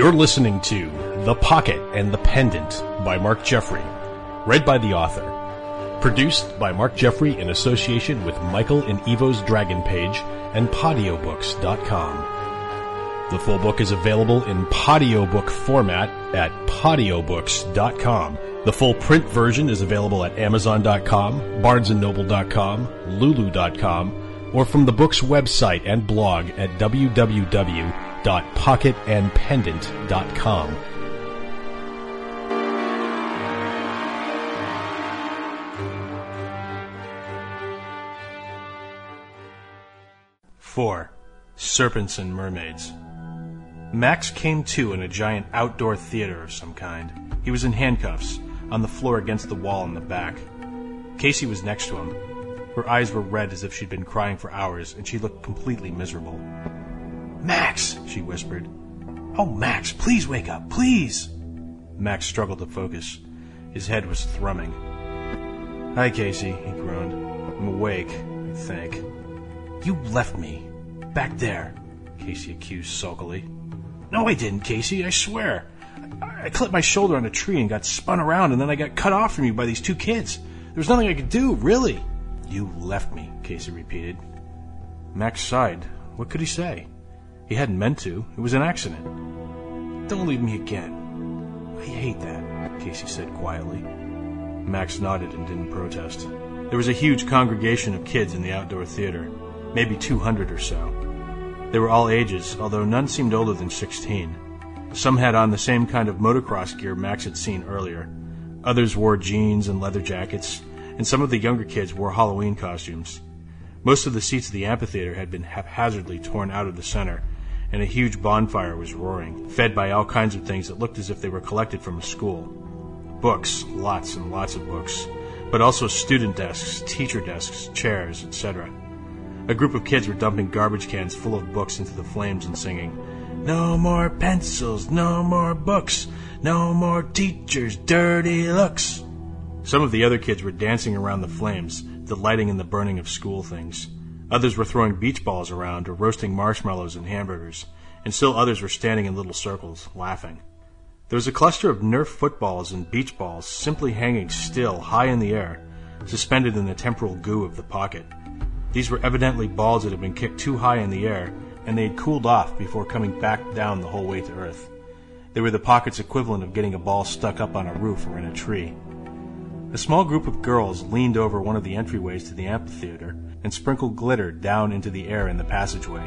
You're listening to The Pocket and the Pendant by Mark Jeffrey, read by the author. Produced by Mark Jeffrey in association with Michael and Evo's Dragon Page and Podiobooks.com. The full book is available in Podiobook format at Podiobooks.com. The full print version is available at Amazon.com, BarnesandNoble.com, Lulu.com, or from the book's website and blog at www.pocketandpendant.com. Four Serpents and Mermaids. Max came to in a giant outdoor theater of some kind. He was in handcuffs, on the floor against the wall in the back. Casey was next to him. Her eyes were red as if she'd been crying for hours, and she looked completely miserable. Max, she whispered. Oh, Max, please wake up, please. Max struggled to focus. His head was thrumming. Hi, Casey, he groaned. I'm awake, I think. You left me. Back there, Casey accused sulkily. No, I didn't, Casey, I swear. I, I clipped my shoulder on a tree and got spun around, and then I got cut off from you by these two kids. There was nothing I could do, really. You left me, Casey repeated. Max sighed. What could he say? He hadn't meant to. It was an accident. Don't leave me again. I hate that, Casey said quietly. Max nodded and didn't protest. There was a huge congregation of kids in the outdoor theater, maybe 200 or so. They were all ages, although none seemed older than 16. Some had on the same kind of motocross gear Max had seen earlier. Others wore jeans and leather jackets, and some of the younger kids wore Halloween costumes. Most of the seats of the amphitheater had been haphazardly torn out of the center, and a huge bonfire was roaring, fed by all kinds of things that looked as if they were collected from a school. Books, lots and lots of books, but also student desks, teacher desks, chairs, etc. A group of kids were dumping garbage cans full of books into the flames and singing, No more pencils, no more books, no more teachers' dirty looks. Some of the other kids were dancing around the flames, delighting in the burning of school things. Others were throwing beach balls around or roasting marshmallows and hamburgers, and still others were standing in little circles, laughing. There was a cluster of Nerf footballs and beach balls simply hanging still high in the air, suspended in the temporal goo of the pocket. These were evidently balls that had been kicked too high in the air, and they had cooled off before coming back down the whole way to Earth. They were the pocket's equivalent of getting a ball stuck up on a roof or in a tree. A small group of girls leaned over one of the entryways to the amphitheater and sprinkled glitter down into the air in the passageway.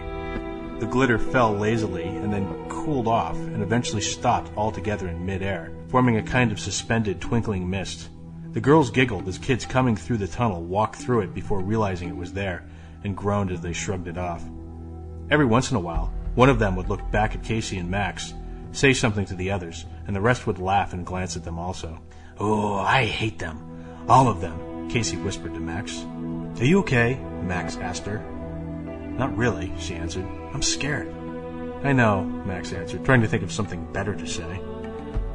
The glitter fell lazily and then cooled off and eventually stopped altogether in midair, forming a kind of suspended twinkling mist. The girls giggled as kids coming through the tunnel walked through it before realizing it was there and groaned as they shrugged it off. Every once in a while, one of them would look back at Casey and Max, say something to the others, and the rest would laugh and glance at them also. Oh, I hate them. All of them, Casey whispered to Max. Are you okay? Max asked her. Not really, she answered. I'm scared. I know, Max answered, trying to think of something better to say.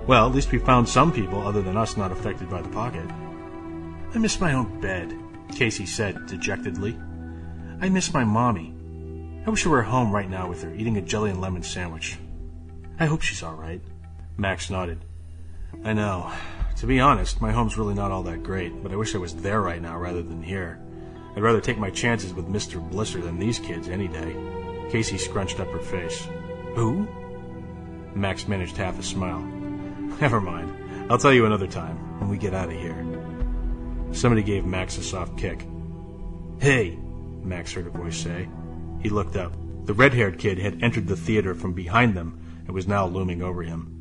Well, at least we found some people other than us not affected by the pocket. I miss my own bed, Casey said dejectedly. I miss my mommy. I wish I were home right now with her, eating a jelly and lemon sandwich. I hope she's all right. Max nodded. I know. To be honest, my home's really not all that great, but I wish I was there right now rather than here. I'd rather take my chances with Mr. Blisser than these kids any day. Casey scrunched up her face. Who? Max managed half a smile. Never mind. I'll tell you another time, when we get out of here. Somebody gave Max a soft kick. Hey, Max heard a voice say. He looked up. The red haired kid had entered the theater from behind them and was now looming over him.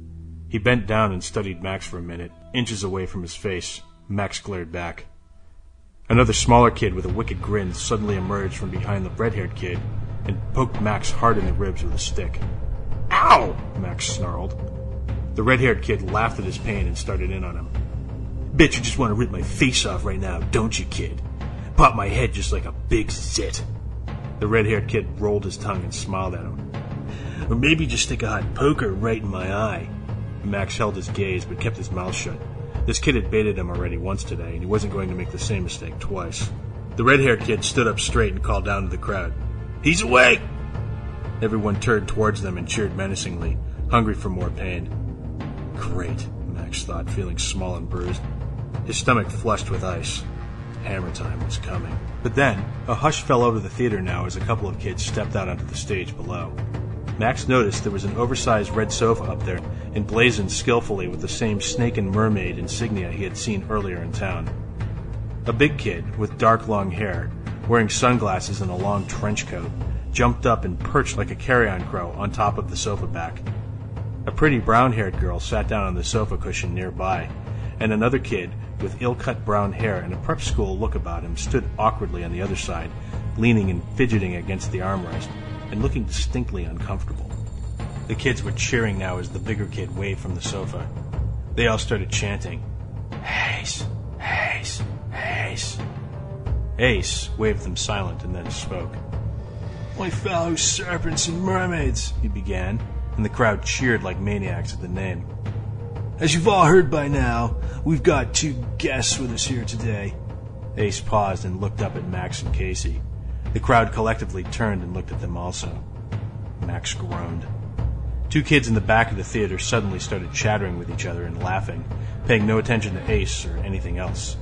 He bent down and studied Max for a minute, inches away from his face. Max glared back. Another smaller kid with a wicked grin suddenly emerged from behind the red haired kid and poked Max hard in the ribs with a stick. Ow! Max snarled. The red haired kid laughed at his pain and started in on him. Bet you just want to rip my face off right now, don't you, kid? Pop my head just like a big zit. The red haired kid rolled his tongue and smiled at him. Or maybe just stick a hot poker right in my eye. Max held his gaze but kept his mouth shut. This kid had baited him already once today, and he wasn't going to make the same mistake twice. The red haired kid stood up straight and called down to the crowd. He's awake! Everyone turned towards them and cheered menacingly. hungry for more pain. Great, Max thought, feeling small and bruised. His stomach flushed with ice. Hammer time was coming. But then, a hush fell over the theater now as a couple of kids stepped out onto the stage below. Max noticed there was an oversized red sofa up there, emblazoned skillfully with the same snake and mermaid insignia he had seen earlier in town. A big kid, with dark long hair, wearing sunglasses and a long trench coat, jumped up and perched like a carrion crow on top of the sofa back. A pretty brown haired girl sat down on the sofa cushion nearby, and another kid, with ill cut brown hair and a prep school look about him, stood awkwardly on the other side, leaning and fidgeting against the armrest, and looking distinctly uncomfortable. The kids were cheering now as the bigger kid waved from the sofa. They all started chanting, Ace, Ace, Ace. Ace waved them silent and then spoke. My fellow serpents and mermaids, he began, and the crowd cheered like maniacs at the name. As you've all heard by now, we've got two guests with us here today. Ace paused and looked up at Max and Casey. The crowd collectively turned and looked at them also. Max groaned. Two kids in the back of the theater suddenly started chattering with each other and laughing, paying no attention to Ace or anything else.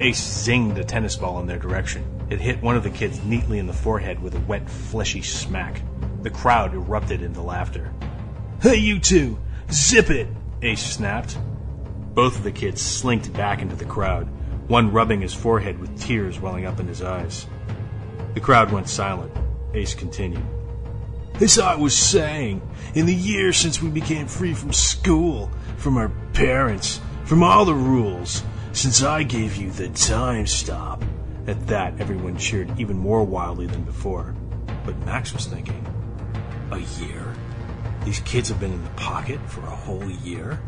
Ace zinged a tennis ball in their direction. It hit one of the kids neatly in the forehead with a wet, fleshy smack. The crowd erupted into laughter. Hey, you two! Zip it! Ace snapped. Both of the kids slinked back into the crowd, one rubbing his forehead with tears welling up in his eyes. The crowd went silent. Ace continued. As I was saying, in the years since we became free from school, from our parents, from all the rules, since I gave you the time stop. At that, everyone cheered even more wildly than before. But Max was thinking, a year? These kids have been in the pocket for a whole year?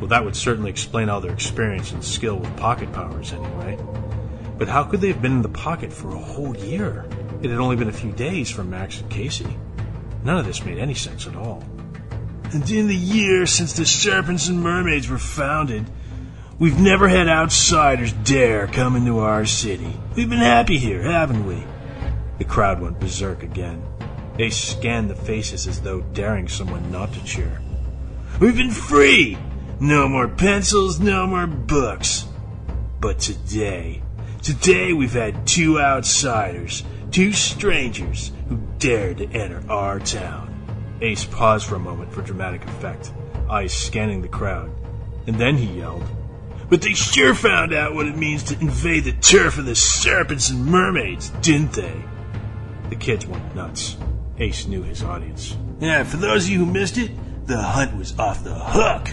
Well, that would certainly explain all their experience and skill with pocket powers, anyway. But how could they have been in the pocket for a whole year? It had only been a few days for Max and Casey. None of this made any sense at all. And in the year since the Serpents and Mermaids were founded, we've never had outsiders dare come into our city. We've been happy here, haven't we? The crowd went berserk again. They scanned the faces as though daring someone not to cheer. We've been free! No more pencils, no more books. But today, Today we've had two outsiders, two strangers who dared to enter our town. Ace paused for a moment for dramatic effect, eyes scanning the crowd, and then he yelled, But they sure found out what it means to invade the turf of the serpents and mermaids, didn't they? The kids went nuts. Ace knew his audience. Yeah, for those of you who missed it, the hunt was off the hook.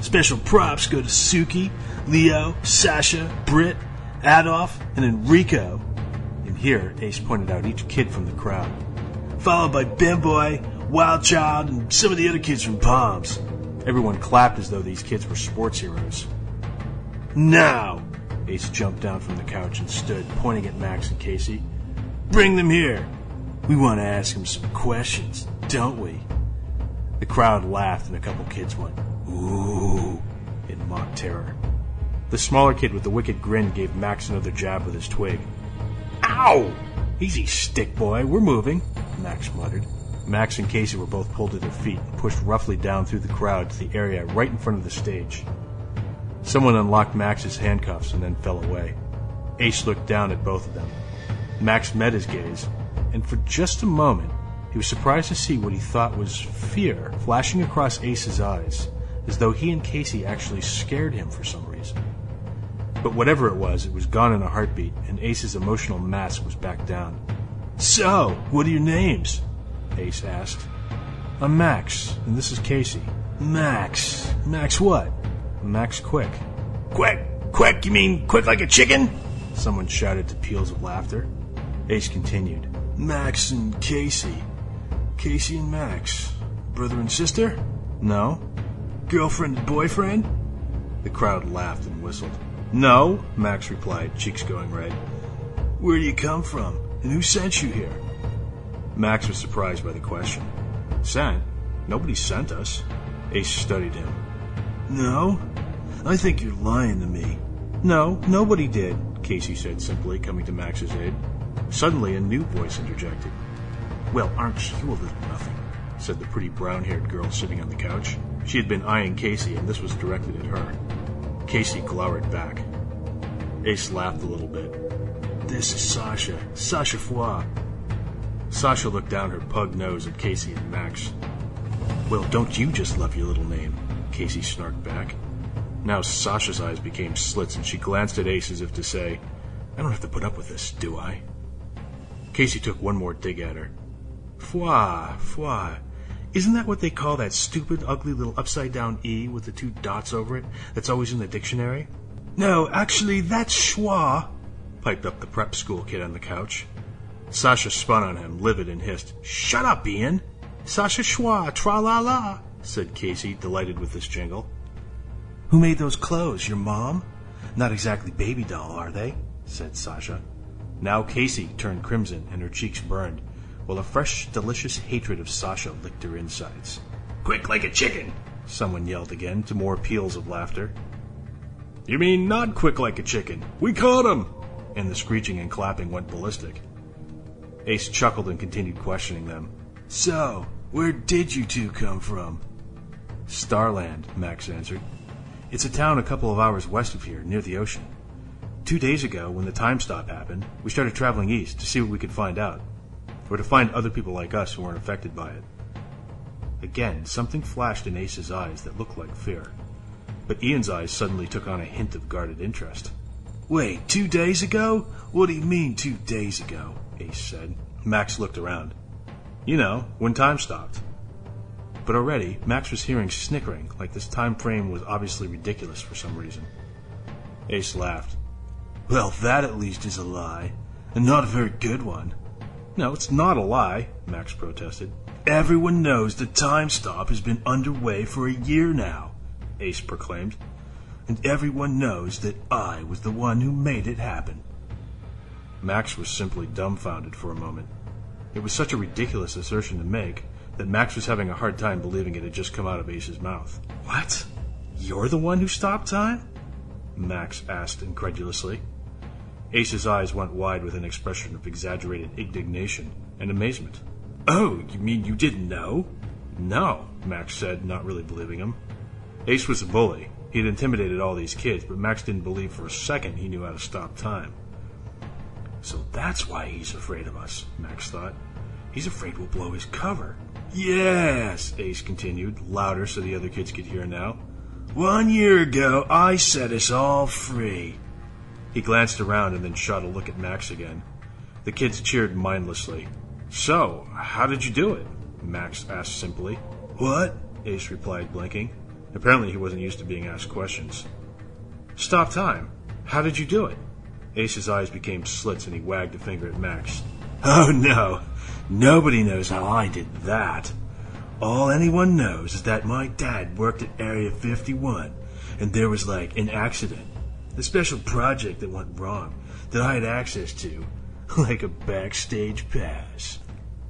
Special props go to Suki, Leo, Sasha, Britt, Adolf, and Enrico. And here, Ace pointed out each kid from the crowd. Followed by Bimboy, Wild Child, and some of the other kids from Palms. Everyone clapped as though these kids were sports heroes. Now! Ace jumped down from the couch and stood, pointing at Max and Casey. Bring them here! We want to ask them some questions, don't we? The crowd laughed and a couple kids went, Ooh, in mock terror. The smaller kid with the wicked grin gave Max another jab with his twig. Ow! Easy, stick boy, we're moving, Max muttered. Max and Casey were both pulled to their feet and pushed roughly down through the crowd to the area right in front of the stage. Someone unlocked Max's handcuffs and then fell away. Ace looked down at both of them. Max met his gaze, and for just a moment, he was surprised to see what he thought was fear flashing across Ace's eyes, as though he and Casey actually scared him for some reason. But whatever it was, it was gone in a heartbeat, and Ace's emotional mask was back down. So, what are your names? Ace asked. I'm Max, and this is Casey. Max. Max what? Max Quick. Quick! Quick! You mean quick like a chicken? Someone shouted to peals of laughter. Ace continued. Max and Casey. Casey and Max. Brother and sister? No. Girlfriend and boyfriend? The crowd laughed and whistled. No, Max replied, cheeks going red. Where do you come from? And who sent you here? Max was surprised by the question. Sent? Nobody sent us. Ace studied him. No? I think you're lying to me. No, nobody did, Casey said simply, coming to Max's aid. Suddenly, a new voice interjected. Well, aren't you a little nothing? said the pretty brown haired girl sitting on the couch. She had been eyeing Casey, and this was directed at her. Casey glowered back. Ace laughed a little bit. This is Sasha. Sasha Foy. Sasha looked down her pug nose at Casey and Max. Well, don't you just love your little name? Casey snarked back. Now Sasha's eyes became slits and she glanced at Ace as if to say, I don't have to put up with this, do I? Casey took one more dig at her. Foy, foy. Isn't that what they call that stupid, ugly little upside down E with the two dots over it that's always in the dictionary? No, actually, that's schwa, piped up the prep school kid on the couch. Sasha spun on him, livid, and hissed, Shut up, Ian! Sasha schwa, tra la la, said Casey, delighted with this jingle. Who made those clothes? Your mom? Not exactly baby doll, are they? said Sasha. Now Casey turned crimson and her cheeks burned, while a fresh, delicious hatred of Sasha licked her insides. Quick like a chicken! Someone yelled again, to more peals of laughter. You mean not quick like a chicken? We caught him! And the screeching and clapping went ballistic. Ace chuckled and continued questioning them. So, where did you two come from? Starland, Max answered. It's a town a couple of hours west of here, near the ocean. Two days ago, when the time stop happened, we started traveling east to see what we could find out, or to find other people like us who weren't affected by it. Again, something flashed in Ace's eyes that looked like fear, but Ian's eyes suddenly took on a hint of guarded interest. Wait, two days ago? What do you mean two days ago? Ace said. Max looked around. You know, when time stopped. But already, Max was hearing snickering, like this time frame was obviously ridiculous for some reason. Ace laughed. Well, that at least is a lie, and not a very good one. No, it's not a lie, Max protested. Everyone knows the time stop has been underway for a year now, Ace proclaimed. And everyone knows that I was the one who made it happen. Max was simply dumbfounded for a moment. It was such a ridiculous assertion to make that Max was having a hard time believing it had just come out of Ace's mouth. What? You're the one who stopped time? Max asked incredulously. Ace's eyes went wide with an expression of exaggerated indignation and amazement. Oh, you mean you didn't know? No, Max said, not really believing him. Ace was a bully. He had intimidated all these kids, but Max didn't believe for a second he knew how to stop time. So that's why he's afraid of us, Max thought. He's afraid we'll blow his cover. Yes, Ace continued, louder so the other kids could hear now. One year ago, I set us all free. He glanced around and then shot a look at Max again. The kids cheered mindlessly. So, how did you do it? Max asked simply. What? Ace replied, blinking. Apparently he wasn't used to being asked questions. Stop time. How did you do it? Ace's eyes became slits and he wagged a finger at Max. Oh no, nobody knows how I did that. All anyone knows is that my dad worked at Area 51 and there was like an accident the special project that went wrong that I had access to, like a backstage pass.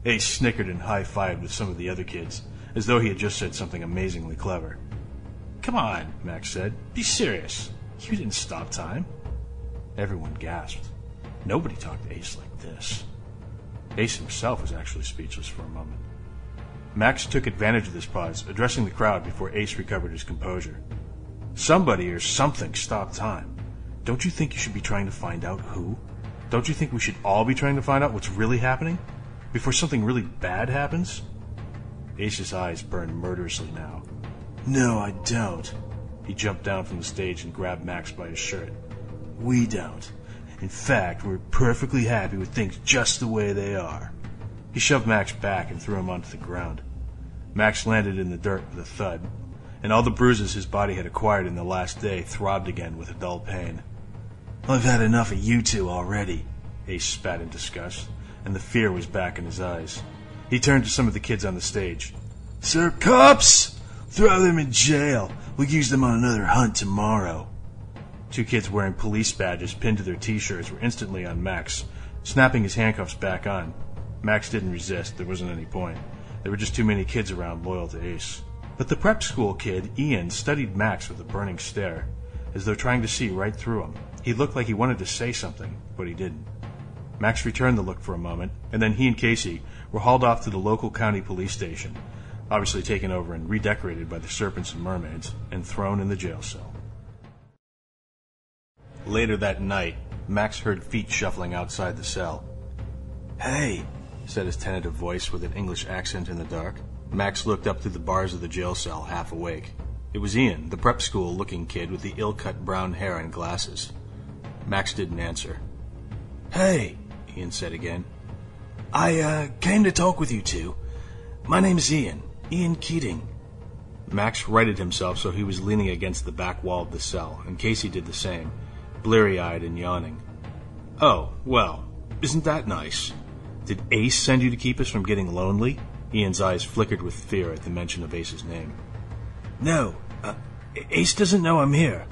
Ace snickered and high fived with some of the other kids, as though he had just said something amazingly clever. Come on, Max said. Be serious. You didn't stop time. Everyone gasped. Nobody talked to Ace like this. Ace himself was actually speechless for a moment. Max took advantage of this pause, addressing the crowd before Ace recovered his composure. Somebody or something stopped time. Don't you think you should be trying to find out who? Don't you think we should all be trying to find out what's really happening? Before something really bad happens? Ace's eyes burned murderously now. No, I don't. He jumped down from the stage and grabbed Max by his shirt. We don't. In fact, we're perfectly happy with things just the way they are. He shoved Max back and threw him onto the ground. Max landed in the dirt with a thud, and all the bruises his body had acquired in the last day throbbed again with a dull pain. I've had enough of you two already, Ace spat in disgust, and the fear was back in his eyes. He turned to some of the kids on the stage. Serp cops! Throw them in jail. We'll use them on another hunt tomorrow. Two kids wearing police badges pinned to their t-shirts were instantly on Max, snapping his handcuffs back on. Max didn't resist. There wasn't any point. There were just too many kids around loyal to Ace. But the prep school kid, Ian, studied Max with a burning stare, as though trying to see right through him. He looked like he wanted to say something, but he didn't. Max returned the look for a moment, and then he and Casey were hauled off to the local county police station, obviously taken over and redecorated by the serpents and mermaids, and thrown in the jail cell. Later that night, Max heard feet shuffling outside the cell. Hey, said his tentative voice with an English accent in the dark. Max looked up through the bars of the jail cell, half awake. It was Ian, the prep school looking kid with the ill cut brown hair and glasses. Max didn't answer. Hey, Ian said again. I, uh, came to talk with you two. My name's Ian. Ian Keating. Max righted himself so he was leaning against the back wall of the cell, and Casey did the same, bleary eyed and yawning. Oh, well, isn't that nice? Did Ace send you to keep us from getting lonely? Ian's eyes flickered with fear at the mention of Ace's name. No, uh, Ace doesn't know I'm here.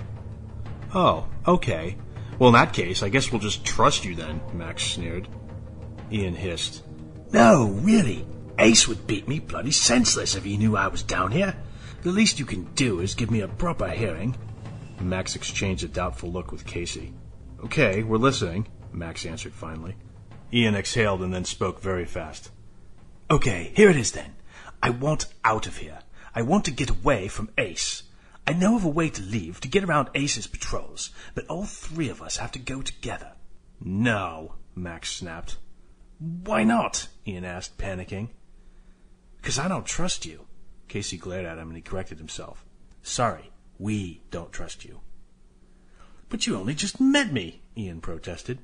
Oh, okay. Well, in that case, I guess we'll just trust you then, Max sneered. Ian hissed. No, really. Ace would beat me bloody senseless if he knew I was down here. The least you can do is give me a proper hearing. Max exchanged a doubtful look with Casey. Okay, we're listening, Max answered finally. Ian exhaled and then spoke very fast. Okay, here it is then. I want out of here. I want to get away from Ace. I know of a way to leave to get around Ace's patrols, but all three of us have to go together. No, Max snapped. Why not? Ian asked, panicking. Because I don't trust you. Casey glared at him and he corrected himself. Sorry, we don't trust you. But you only just met me, Ian protested.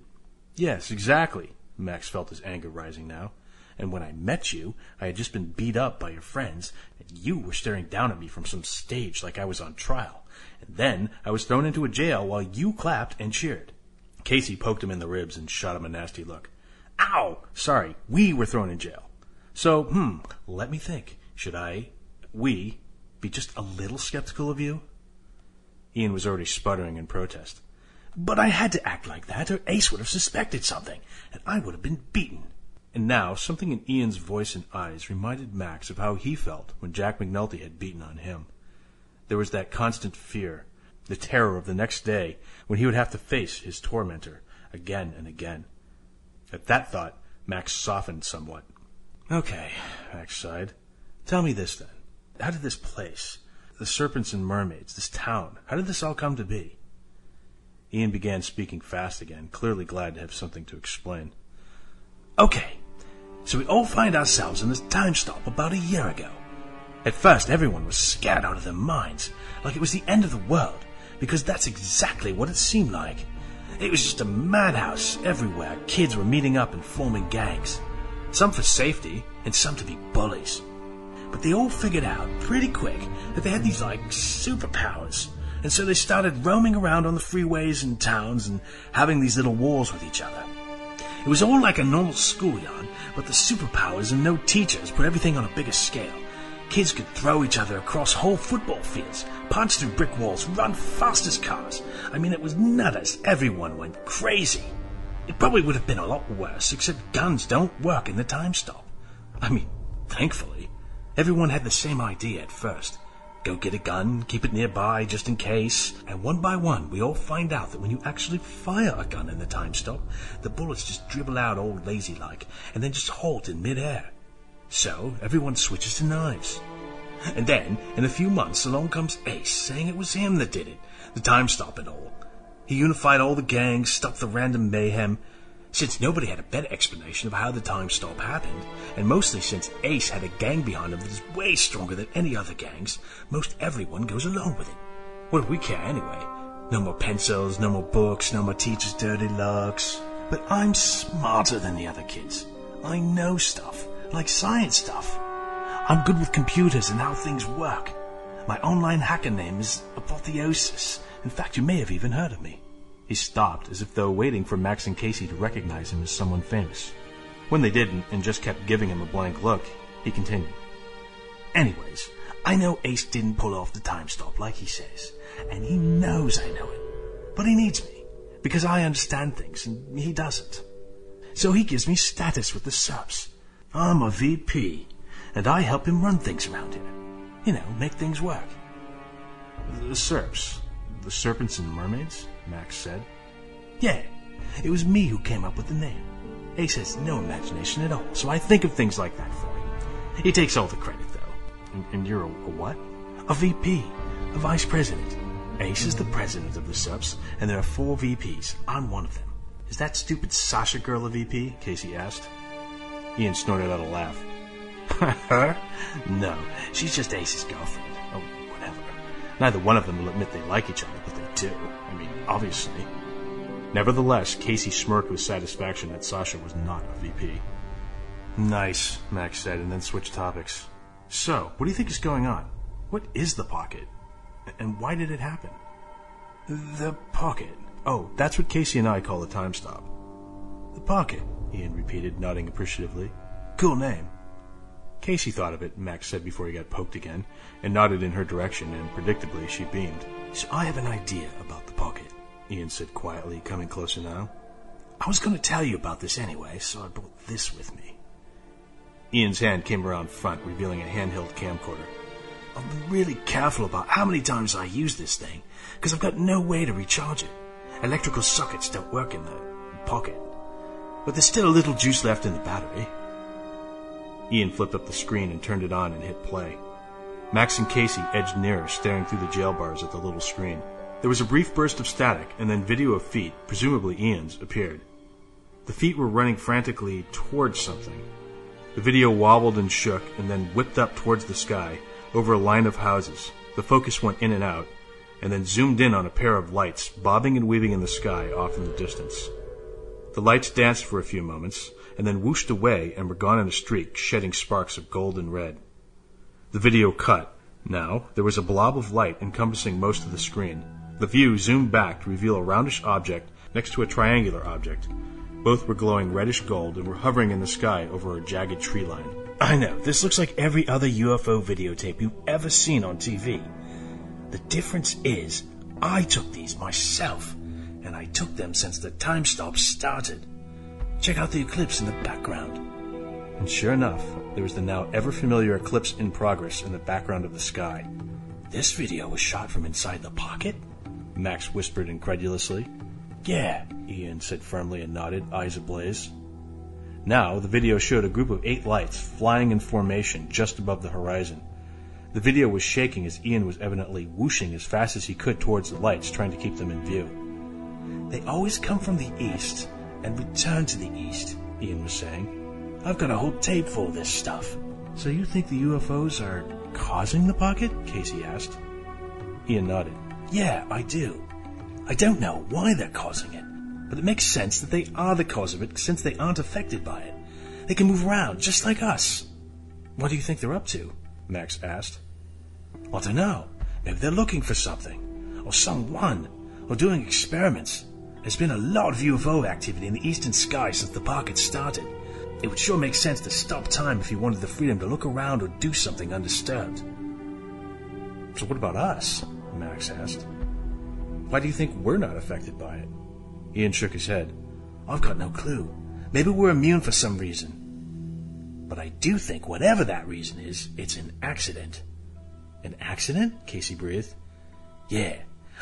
Yes, exactly. Max felt his anger rising now. And when I met you, I had just been beat up by your friends, and you were staring down at me from some stage like I was on trial. And then I was thrown into a jail while you clapped and cheered. Casey poked him in the ribs and shot him a nasty look. Ow! Sorry, we were thrown in jail. So, hmm, let me think. Should I, we, be just a little skeptical of you? Ian was already sputtering in protest. But I had to act like that, or Ace would have suspected something, and I would have been beaten. And now, something in Ian's voice and eyes reminded Max of how he felt when Jack McNulty had beaten on him. There was that constant fear, the terror of the next day when he would have to face his tormentor again and again. At that thought, Max softened somewhat. Okay, Max sighed. Tell me this then. How did this place, the serpents and mermaids, this town, how did this all come to be? Ian began speaking fast again, clearly glad to have something to explain. Okay, so we all find ourselves in this time stop about a year ago. At first, everyone was scared out of their minds, like it was the end of the world, because that's exactly what it seemed like. It was just a madhouse everywhere. Kids were meeting up and forming gangs. Some for safety, and some to be bullies. But they all figured out pretty quick that they had these, like, superpowers. And so they started roaming around on the freeways and towns and having these little wars with each other. It was all like a normal schoolyard, but the superpowers and no teachers put everything on a bigger scale. Kids could throw each other across whole football fields, punch through brick walls, run fast as cars. I mean, it was nutters. Everyone went crazy. It probably would have been a lot worse, except guns don't work in the time stop. I mean, thankfully, everyone had the same idea at first. Go get a gun, keep it nearby just in case. And one by one, we all find out that when you actually fire a gun in the time stop, the bullets just dribble out all lazy like, and then just halt in midair. So everyone switches to knives. And then, in a few months, along comes Ace, saying it was him that did it, the time stop and all. He unified all the gangs, stopped the random mayhem, since nobody had a better explanation of how the time stop happened, and mostly since Ace had a gang behind him that is way stronger than any other gangs, most everyone goes along with it. What do we care anyway? No more pencils, no more books, no more teachers' dirty looks. But I'm smarter than the other kids. I know stuff, like science stuff. I'm good with computers and how things work. My online hacker name is Apotheosis. In fact, you may have even heard of me. He stopped, as if though waiting for Max and Casey to recognize him as someone famous. When they didn't, and just kept giving him a blank look, he continued. Anyways, I know Ace didn't pull off the time stop like he says, and he knows I know it. But he needs me, because I understand things and he doesn't. So he gives me status with the Serps. I'm a VP, and I help him run things around here. You know, make things work. The Serps, the Serpents and Mermaids? Max said. Yeah, it was me who came up with the name. Ace has no imagination at all, so I think of things like that for him. He takes all the credit, though. And, and you're a, a what? A VP, a vice president. Ace is the president of the Serps, and there are four VPs. I'm one of them. Is that stupid Sasha girl a VP? Casey asked. Ian snorted out a laugh. Her? No, she's just Ace's girlfriend. Neither one of them will admit they like each other, but they do. I mean, obviously. Nevertheless, Casey smirked with satisfaction that Sasha was not a VP. Nice, Max said, and then switched topics. So, what do you think is going on? What is the pocket? And why did it happen? The pocket. Oh, that's what Casey and I call a time stop. The pocket, Ian repeated, nodding appreciatively. Cool name. Casey thought of it, Max said before he got poked again, and nodded in her direction, and predictably she beamed. So I have an idea about the pocket, Ian said quietly, coming closer now. I was going to tell you about this anyway, so I brought this with me. Ian's hand came around front, revealing a handheld camcorder. Been really careful about how many times I use this thing, because I've got no way to recharge it. Electrical sockets don't work in the pocket. But there's still a little juice left in the battery. Ian flipped up the screen and turned it on and hit play. Max and Casey edged nearer, staring through the jail bars at the little screen. There was a brief burst of static, and then video of feet, presumably Ian's, appeared. The feet were running frantically towards something. The video wobbled and shook, and then whipped up towards the sky, over a line of houses. The focus went in and out, and then zoomed in on a pair of lights, bobbing and weaving in the sky off in the distance. The lights danced for a few moments, and then whooshed away and were gone in a streak, shedding sparks of gold and red. The video cut. Now, there was a blob of light encompassing most of the screen. The view zoomed back to reveal a roundish object next to a triangular object. Both were glowing reddish gold and were hovering in the sky over a jagged tree line. I know, this looks like every other UFO videotape you've ever seen on TV. The difference is, I took these myself, and I took them since the time stop started. Check out the eclipse in the background. And sure enough, there was the now ever familiar eclipse in progress in the background of the sky. This video was shot from inside the pocket? Max whispered incredulously. Yeah, Ian said firmly and nodded, eyes ablaze. Now, the video showed a group of eight lights flying in formation just above the horizon. The video was shaking as Ian was evidently whooshing as fast as he could towards the lights, trying to keep them in view. They always come from the east and return to the east, Ian was saying. I've got a whole tape full of this stuff. So you think the UFOs are causing the pocket? Casey asked. Ian nodded. Yeah, I do. I don't know why they're causing it, but it makes sense that they are the cause of it since they aren't affected by it. They can move around just like us. What do you think they're up to? Max asked. I don't know. Maybe they're looking for something, or someone, or doing experiments. There's been a lot of UFO activity in the eastern sky since the pocket started. It would sure make sense to stop time if you wanted the freedom to look around or do something undisturbed. So what about us? Max asked. Why do you think we're not affected by it? Ian shook his head. I've got no clue. Maybe we're immune for some reason. But I do think whatever that reason is, it's an accident. An accident? Casey breathed. Yeah.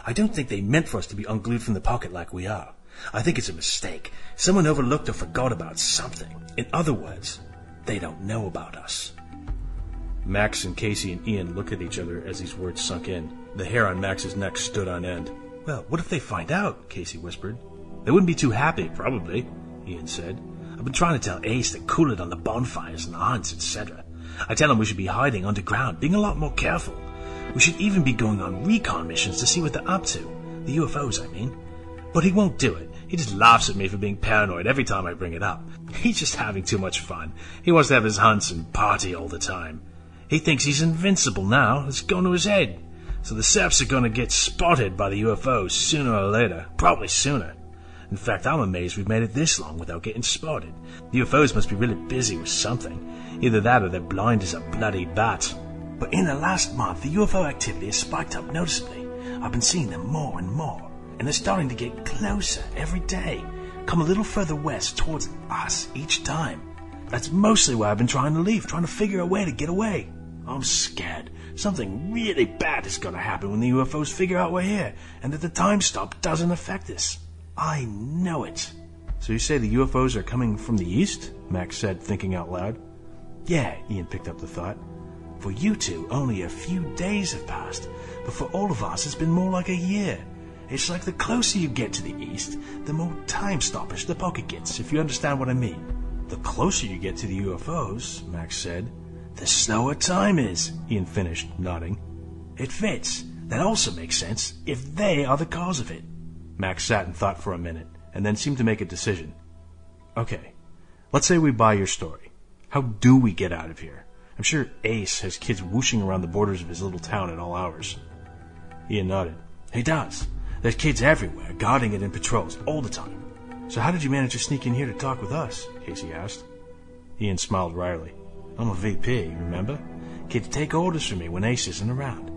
I don't think they meant for us to be unglued from the pocket like we are. I think it's a mistake. Someone overlooked or forgot about something. In other words, they don't know about us. Max and Casey and Ian looked at each other as these words sunk in. The hair on Max's neck stood on end. Well, what if they find out? Casey whispered. They wouldn't be too happy, probably, Ian said. I've been trying to tell Ace to cool it on the bonfires and the hunts, etc. I tell him we should be hiding underground, being a lot more careful. We should even be going on recon missions to see what they're up to. The UFOs, I mean. But he won't do it. He just laughs at me for being paranoid every time I bring it up. He's just having too much fun. He wants to have his hunts and party all the time. He thinks he's invincible now. It's gone to his head. So the Serps are going to get spotted by the UFOs sooner or later. Probably sooner. In fact, I'm amazed we've made it this long without getting spotted. The UFOs must be really busy with something. Either that or they're blind as a bloody bat. But in the last month, the UFO activity has spiked up noticeably. I've been seeing them more and more, and they're starting to get closer every day. Come a little further west towards us each time. That's mostly why I've been trying to leave, trying to figure a way to get away. I'm scared. Something really bad is going to happen when the UFOs figure out we're here, and that the time stop doesn't affect us. I know it. So you say the UFOs are coming from the east? Max said, thinking out loud. Yeah, Ian picked up the thought. For you two, only a few days have passed, but for all of us, it's been more like a year. It's like the closer you get to the east, the more time stoppish the pocket gets, if you understand what I mean. The closer you get to the UFOs, Max said, the slower time is, Ian finished, nodding. It fits. That also makes sense, if they are the cause of it. Max sat and thought for a minute, and then seemed to make a decision. Okay, let's say we buy your story. How do we get out of here? I'm sure Ace has kids whooshing around the borders of his little town at all hours. Ian nodded. He does. There's kids everywhere, guarding it in patrols, all the time. So how did you manage to sneak in here to talk with us? Casey asked. Ian smiled wryly. I'm a VP, remember? Kids take orders from me when Ace isn't around.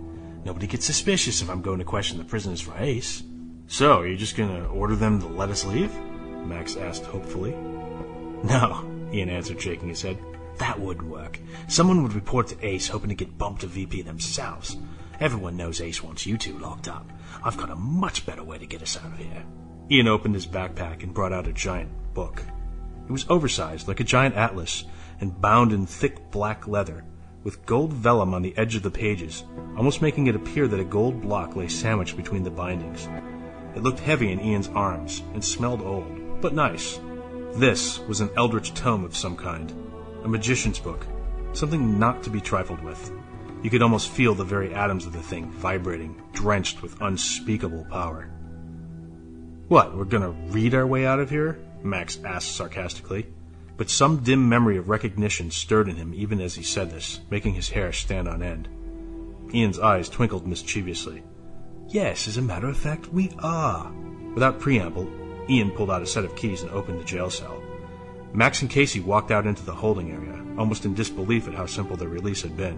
Nobody gets suspicious if I'm going to question the prisoners for Ace. So, are you just to order them to let us leave? Max asked hopefully. No, Ian answered, shaking his head. That wouldn't work. Someone would report to Ace hoping to get bumped to VP themselves. Everyone knows Ace wants you two locked up. I've got a much better way to get us out of here. Ian opened his backpack and brought out a giant book. It was oversized, like a giant atlas, and bound in thick black leather, with gold vellum on the edge of the pages, almost making it appear that a gold block lay sandwiched between the bindings. It looked heavy in Ian's arms and smelled old, but nice. This was an eldritch tome of some kind, a magician's book, something not to be trifled with. You could almost feel the very atoms of the thing vibrating, drenched with unspeakable power. What, we're gonna read our way out of here? Max asked sarcastically. But some dim memory of recognition stirred in him even as he said this, making his hair stand on end. Ian's eyes twinkled mischievously. Yes, as a matter of fact, we are. Without preamble, Ian pulled out a set of keys and opened the jail cell. Max and Casey walked out into the holding area, almost in disbelief at how simple their release had been.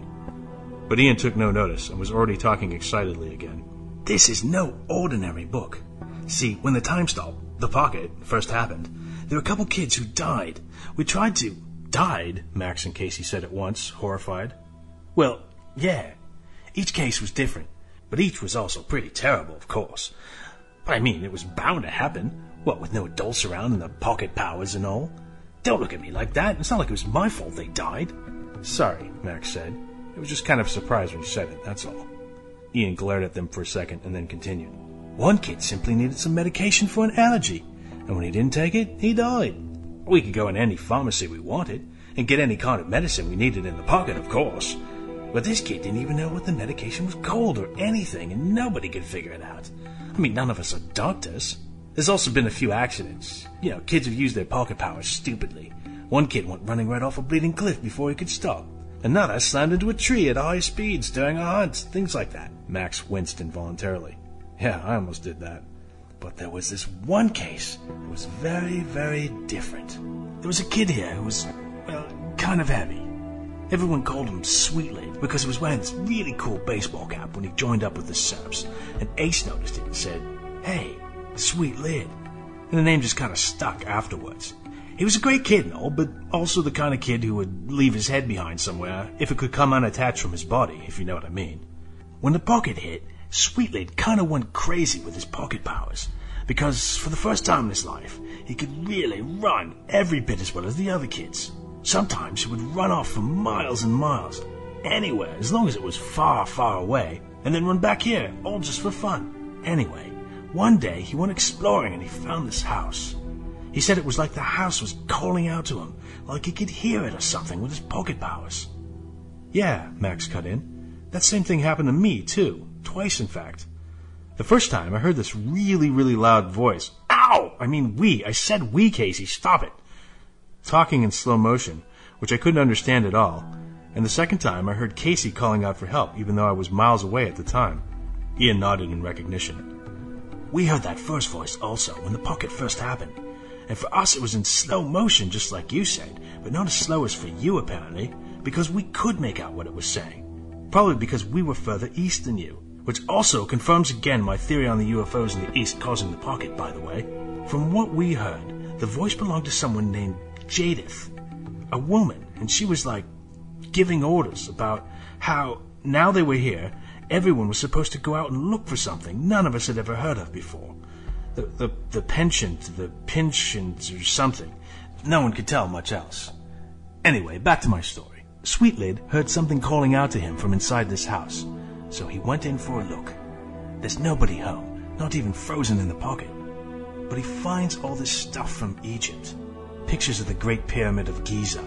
But Ian took no notice and was already talking excitedly again. This is no ordinary book. See, when the time stop, the pocket, first happened, there were a couple kids who died. We tried to. Died? Max and Casey said at once, horrified. Well, yeah. Each case was different, but each was also pretty terrible, of course. But I mean, it was bound to happen. What, with no adults around and the pocket powers and all? Don't look at me like that. It's not like it was my fault they died. Sorry, Max said. It was just kind of surprised when you said it, that's all. Ian glared at them for a second and then continued. One kid simply needed some medication for an allergy, and when he didn't take it, he died. We could go in any pharmacy we wanted and get any kind of medicine we needed in the pocket, of course. But this kid didn't even know what the medication was called or anything, and nobody could figure it out. I mean, none of us are doctors. There's also been a few accidents. You know, kids have used their pocket powers stupidly. One kid went running right off a bleeding cliff before he could stop. Another slammed into a tree at high speeds during a hunt, things like that. Max winced involuntarily. Yeah, I almost did that. But there was this one case that was very, very different. There was a kid here who was, well, kind of heavy. Everyone called him Sweet Lid because he was wearing this really cool baseball cap when he joined up with the Serps. And Ace noticed it and said, Hey, Sweet Lid. And the name just kind of stuck afterwards. He was a great kid and all, but also the kind of kid who would leave his head behind somewhere if it could come unattached from his body, if you know what I mean. When the pocket hit, Sweet Lid kind of went crazy with his pocket powers, because for the first time in his life, he could really run every bit as well as the other kids. Sometimes he would run off for miles and miles, anywhere, as long as it was far, far away, and then run back here, all just for fun. Anyway, one day he went exploring and he found this house. He said it was like the house was calling out to him, like he could hear it or something with his pocket powers. Yeah, Max cut in. That same thing happened to me, too. Twice, in fact. The first time, I heard this really, really loud voice. Ow! I mean, we. I said we, Casey. Stop it. Talking in slow motion, which I couldn't understand at all. And the second time, I heard Casey calling out for help, even though I was miles away at the time. Ian nodded in recognition. We heard that first voice also when the pocket first happened. And for us, it was in slow motion, just like you said, but not as slow as for you, apparently, because we could make out what it was saying. Probably because we were further east than you which also confirms again my theory on the UFOs in the east causing the pocket, by the way. From what we heard, the voice belonged to someone named Jadith, a woman, and she was like giving orders about how now they were here, everyone was supposed to go out and look for something none of us had ever heard of before. The, the, the penchant, the pensions or something. No one could tell much else. Anyway, back to my story. Sweet Lid heard something calling out to him from inside this house, so he went in for a look. There's nobody home, not even frozen in the pocket. But he finds all this stuff from Egypt. Pictures of the Great Pyramid of Giza,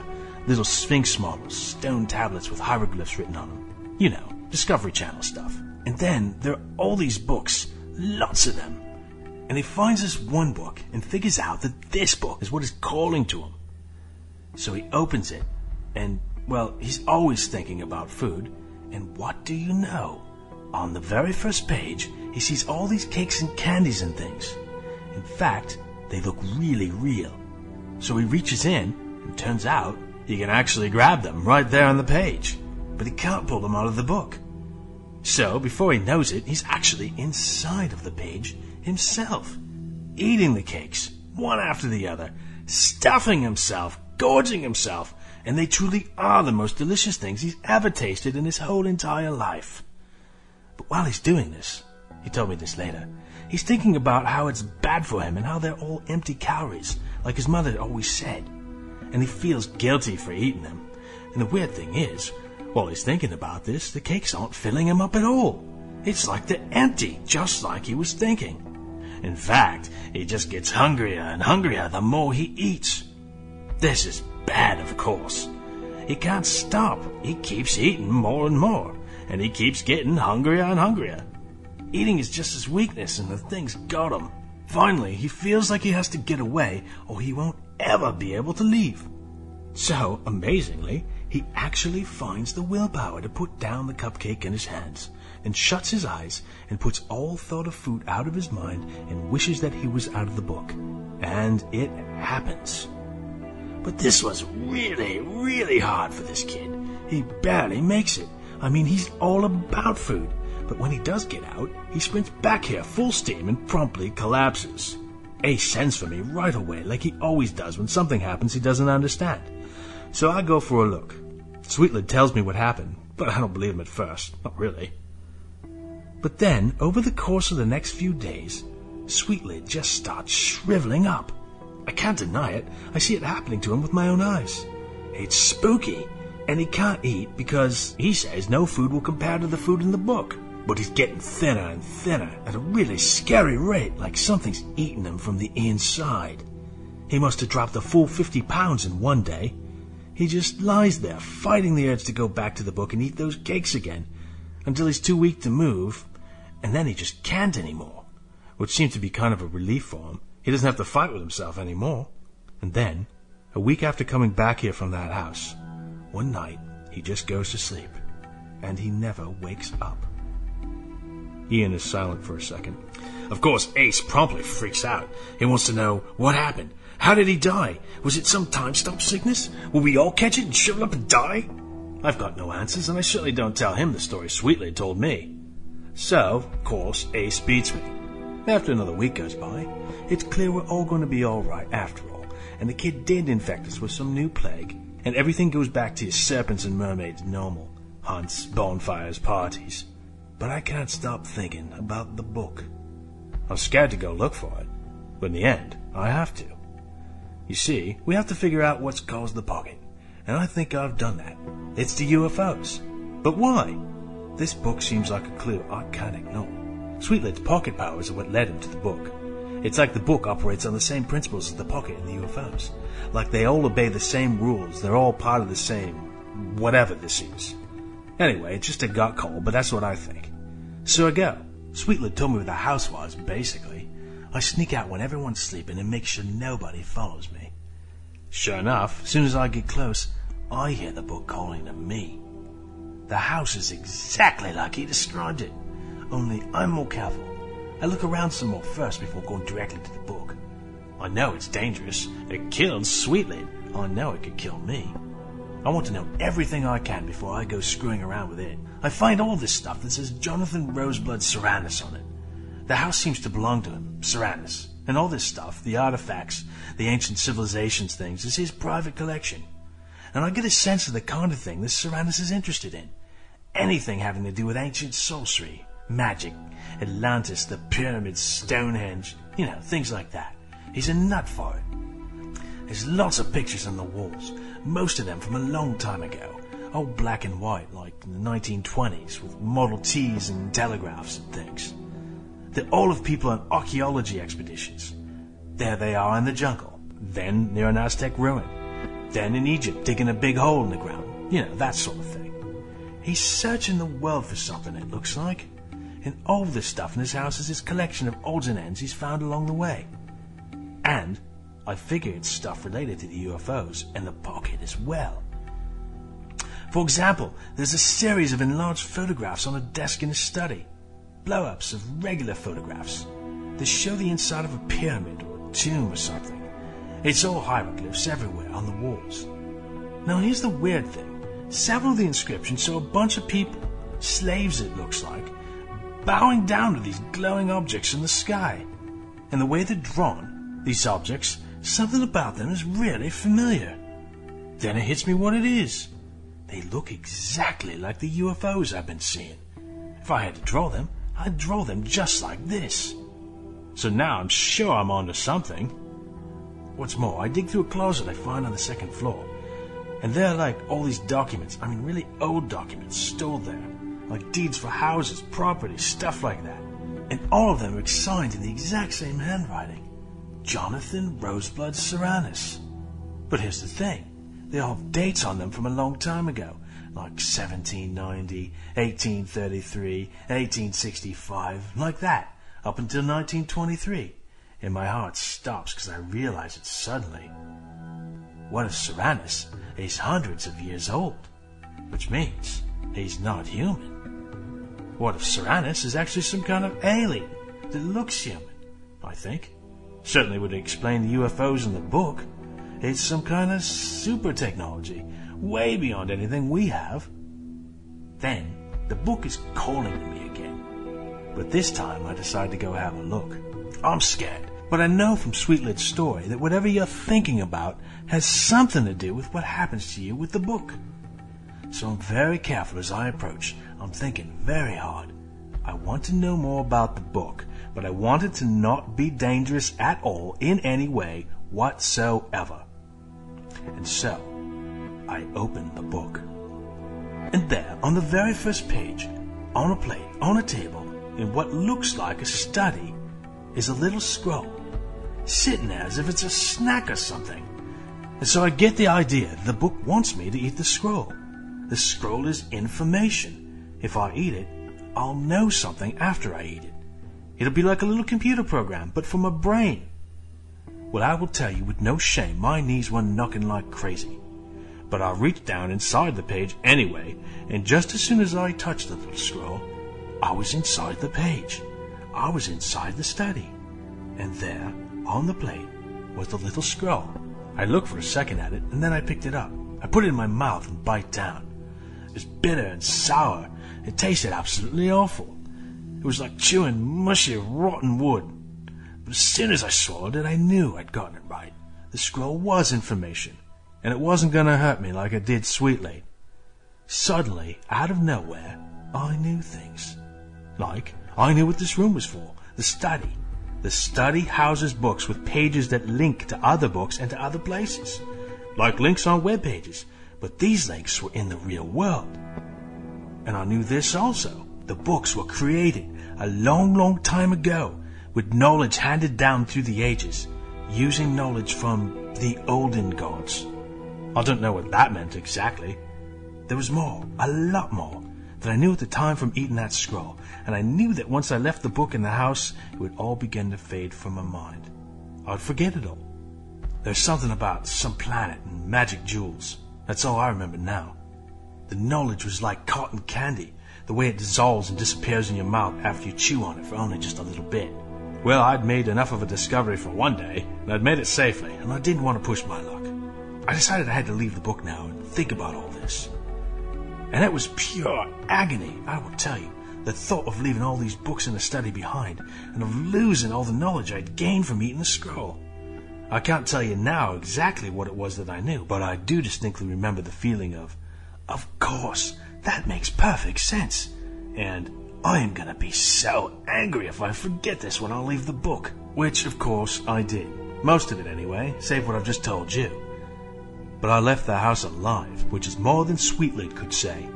little Sphinx models, stone tablets with hieroglyphs written on them. You know, Discovery Channel stuff. And then there are all these books, lots of them. And he finds this one book and figures out that this book is what is calling to him. So he opens it, and, well, he's always thinking about food. And what do you know? On the very first page, he sees all these cakes and candies and things. In fact, they look really real. So he reaches in, and turns out he can actually grab them right there on the page. But he can't pull them out of the book. So, before he knows it, he's actually inside of the page himself, eating the cakes, one after the other, stuffing himself, gorging himself, and they truly are the most delicious things he's ever tasted in his whole entire life. But while he's doing this, he told me this later, he's thinking about how it's bad for him and how they're all empty calories, like his mother always said. And he feels guilty for eating them. And the weird thing is, while he's thinking about this, the cakes aren't filling him up at all. It's like they're empty, just like he was thinking. In fact, he just gets hungrier and hungrier the more he eats. This is bad, of course. He can't stop. He keeps eating more and more, and he keeps getting hungrier and hungrier. Eating is just his weakness, and the thing's got him. Finally, he feels like he has to get away, or he won't ever be able to leave. So, amazingly, he actually finds the willpower to put down the cupcake in his hands, and shuts his eyes and puts all thought of food out of his mind and wishes that he was out of the book. And it happens. But this was really, really hard for this kid. He barely makes it. I mean, he's all about food. But when he does get out, he sprints back here full steam and promptly collapses. Ace sends for me right away, like he always does when something happens he doesn't understand. So I go for a look. Sweet Lid tells me what happened, but I don't believe him at first. Not really. But then, over the course of the next few days, Sweet Lid just starts shriveling up. I can't deny it. I see it happening to him with my own eyes. It's spooky, and he can't eat because he says no food will compare to the food in the book. But he's getting thinner and thinner at a really scary rate, like something's eating him from the inside. He must have dropped a full 50 pounds in one day, he just lies there, fighting the urge to go back to the book and eat those cakes again, until he's too weak to move, and then he just can't anymore, which seemed to be kind of a relief for him. He doesn't have to fight with himself anymore. And then, a week after coming back here from that house, one night he just goes to sleep, and he never wakes up. Ian is silent for a second. Of course, Ace promptly freaks out. He wants to know what happened. How did he die? Was it some time stop sickness? Will we all catch it and shrivel up and die? I've got no answers, and I certainly don't tell him the story Sweet Lid told me. So, of course, Ace beats me. After another week goes by, it's clear we're all going to be all right after all, and the kid did infect us with some new plague, and everything goes back to your serpents and mermaids normal hunts, bonfires, parties. But I can't stop thinking about the book. I'm scared to go look for it, but in the end, I have to. You see, we have to figure out what's caused the pocket. And I think I've done that. It's the UFOs. But why? This book seems like a clue I can't ignore. Sweet Lid's pocket powers are what led him to the book. It's like the book operates on the same principles as the pocket and the UFOs. Like they all obey the same rules, they're all part of the same whatever this is. Anyway, it's just a gut call, but that's what I think. So I go. Sweetlid told me where the house was, basically. I sneak out when everyone's sleeping and make sure nobody follows me. Sure enough, soon as I get close, I hear the book calling to me. The house is exactly like he described it, only I'm more careful. I look around some more first before going directly to the book. I know it's dangerous. It killed Sweet Lid. I know it could kill me. I want to know everything I can before I go screwing around with it. I find all this stuff that says Jonathan Roseblood Cyrannus on it. The house seems to belong to him, Cyrannus. And all this stuff, the artifacts, the ancient civilizations things, is his private collection. And I get a sense of the kind of thing this Cyrannus is interested in. Anything having to do with ancient sorcery, magic, Atlantis, the pyramids, Stonehenge, you know, things like that. He's a nut for it. There's lots of pictures on the walls, most of them from a long time ago. all black and white, like in the 1920s, with Model Ts and telegraphs and things. They're all of people on archaeology expeditions. There they are in the jungle, then near an Aztec ruin, then in Egypt digging a big hole in the ground, you know, that sort of thing. He's searching the world for something, it looks like. And all this stuff in his house is his collection of odds and ends he's found along the way. And I figure it's stuff related to the UFOs and the pocket as well. For example, there's a series of enlarged photographs on a desk in his study. Blow ups of regular photographs. that show the inside of a pyramid or a tomb or something. It's all hieroglyphs everywhere on the walls. Now here's the weird thing. Several of the inscriptions show a bunch of people, slaves it looks like, bowing down to these glowing objects in the sky. And the way they're drawn, these objects, something about them is really familiar. Then it hits me what it is. They look exactly like the UFOs I've been seeing. If I had to draw them, I'd draw them just like this. So now I'm sure I'm onto something. What's more, I dig through a closet I find on the second floor and there are like all these documents, I mean really old documents stored there. Like deeds for houses, property, stuff like that. And all of them are signed in the exact same handwriting. Jonathan Roseblood Soranus. But here's the thing. They all have dates on them from a long time ago. Like 1790, 1833, 1865, like that. Up until 1923. And my heart stops because I realize it suddenly. What if Soranus is hundreds of years old, which means he's not human. What if Soranus is actually some kind of alien that looks human? I think. Certainly would explain the UFOs in the book. It's some kind of super technology, way beyond anything we have. Then, the book is calling to me again. But this time I decide to go have a look. I'm scared. But I know from Sweet Lid's story that whatever you're thinking about has something to do with what happens to you with the book. So I'm very careful as I approach. I'm thinking very hard. I want to know more about the book, but I want it to not be dangerous at all in any way whatsoever. And so, I open the book. And there, on the very first page, on a plate, on a table, in what looks like a study, is a little scroll sitting there as if it's a snack or something. And so I get the idea the book wants me to eat the scroll. The scroll is information. If I eat it, I'll know something after I eat it. It'll be like a little computer program, but for my brain. Well, I will tell you with no shame, my knees were knocking like crazy. But I reached down inside the page anyway, and just as soon as I touched the little scroll, I was inside the page. I was inside the study. And there, on the plate was the little scroll. I looked for a second at it, and then I picked it up. I put it in my mouth and bite down. It was bitter and sour. It tasted absolutely awful. It was like chewing mushy, rotten wood. But as soon as I swallowed it, I knew I'd gotten it right. The scroll was information, and it wasn't going to hurt me like it did Sweet Lid. Suddenly, out of nowhere, I knew things. Like, I knew what this room was for, the study. The study houses books with pages that link to other books and to other places, like links on web pages, but these links were in the real world. And I knew this also. The books were created a long, long time ago with knowledge handed down through the ages, using knowledge from the olden gods. I don't know what that meant exactly. There was more, a lot more, that I knew at the time from eating that scroll, and I knew that once I left the book in the house, it would all begin to fade from my mind. I would forget it all. There's something about some planet and magic jewels. That's all I remember now. The knowledge was like cotton candy, the way it dissolves and disappears in your mouth after you chew on it for only just a little bit. Well, I'd made enough of a discovery for one day, and I'd made it safely, and I didn't want to push my luck. I decided I had to leave the book now and think about all this. And it was pure agony, I will tell you. The thought of leaving all these books in the study behind, and of losing all the knowledge I'd gained from eating the scroll. I can't tell you now exactly what it was that I knew, but I do distinctly remember the feeling of, of course, that makes perfect sense. And I am gonna be so angry if I forget this when I leave the book. Which, of course, I did. Most of it anyway, save what I've just told you. But I left the house alive, which is more than Sweet Lid could say.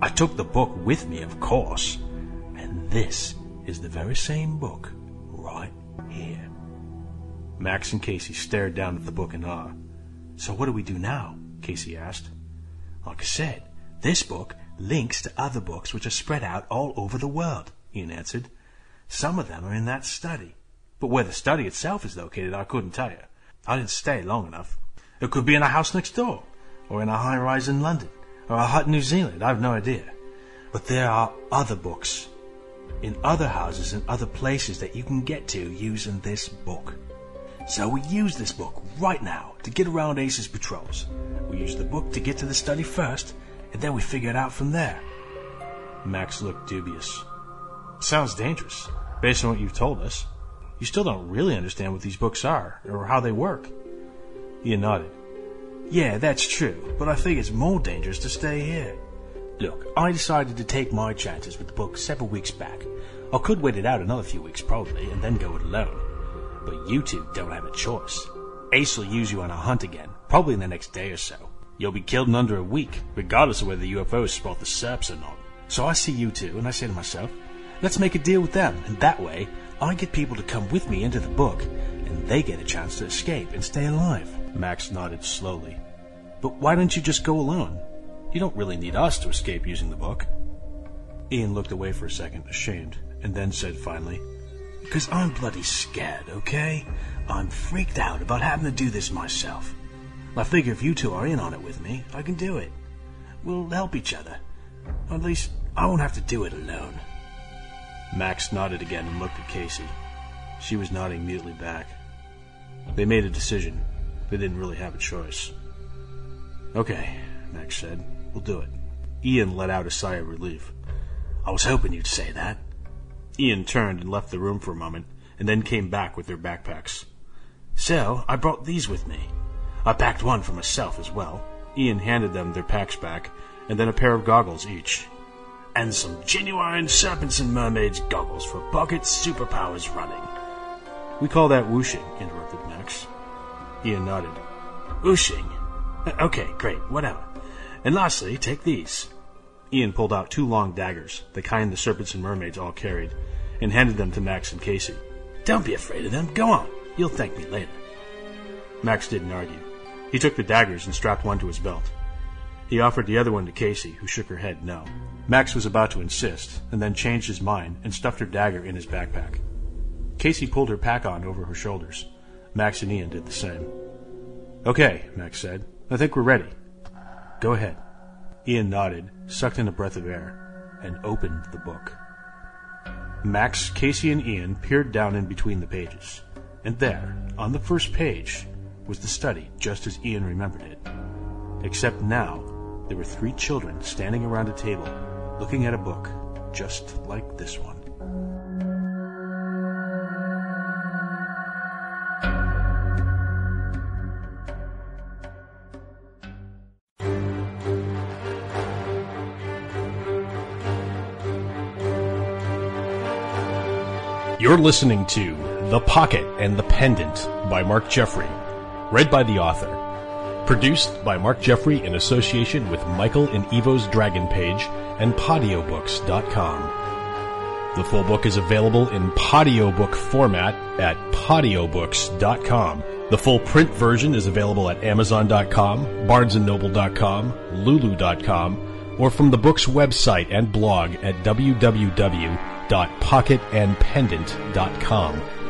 I took the book with me, of course, and this is the very same book right here. Max and Casey stared down at the book in awe. So what do we do now? Casey asked. Like I said, this book links to other books which are spread out all over the world, Ian answered. Some of them are in that study. But where the study itself is located, I couldn't tell you. I didn't stay long enough. It could be in a house next door, or in a high rise in London, or a hut in New Zealand. I've no idea. But there are other books in other houses and other places that you can get to using this book. So we use this book right now to get around Ace's patrols. We use the book to get to the study first, and then we figure it out from there. Max looked dubious. Sounds dangerous, based on what you've told us. You still don't really understand what these books are, or how they work. Ian nodded. Yeah, that's true, but I think it's more dangerous to stay here. Look, I decided to take my chances with the book several weeks back. I could wait it out another few weeks, probably, and then go it alone. But you two don't have a choice. Ace will use you on a hunt again, probably in the next day or so. You'll be killed in under a week, regardless of whether the UFOs spot the Serps or not. So I see you two, and I say to myself, let's make a deal with them, and that way, I get people to come with me into the book, and they get a chance to escape and stay alive. Max nodded slowly. But why don't you just go alone? You don't really need us to escape using the book. Ian looked away for a second, ashamed, and then said finally, Because I'm bloody scared, okay? I'm freaked out about having to do this myself. I figure if you two are in on it with me, I can do it. We'll help each other. Or at least, I won't have to do it alone. Max nodded again and looked at Casey. She was nodding mutely back. They made a decision. They didn't really have a choice. Okay, Max said. We'll do it. Ian let out a sigh of relief. I was hoping you'd say that. Ian turned and left the room for a moment, and then came back with their backpacks. So, I brought these with me. I packed one for myself as well. Ian handed them their packs back, and then a pair of goggles each. And some genuine serpents and mermaids goggles for pocket superpowers running. We call that whooshing, interrupted Max. Ian nodded. Whooshing? Okay, great, whatever. And lastly, take these. Ian pulled out two long daggers, the kind the serpents and mermaids all carried, and handed them to Max and Casey. Don't be afraid of them. Go on. You'll thank me later. Max didn't argue. He took the daggers and strapped one to his belt. He offered the other one to Casey, who shook her head no. Max was about to insist, and then changed his mind and stuffed her dagger in his backpack. Casey pulled her pack on over her shoulders. Max and Ian did the same. Okay, Max said. I think we're ready. Go ahead. Ian nodded, sucked in a breath of air, and opened the book. Max, Casey, and Ian peered down in between the pages, and there, on the first page, was the study just as Ian remembered it. Except now, there were three children standing around a table, looking at a book just like this one. You're listening to The Pocket and the Pendant by Mark Jeffrey, read by the author. Produced by Mark Jeffrey in association with Michael and Evo's Dragon Page and Podiobooks.com. The full book is available in Podiobook format at Podiobooks.com. The full print version is available at Amazon.com, BarnesandNoble.com, Lulu.com, or from the book's website and blog at www www.pocketandpendant.com.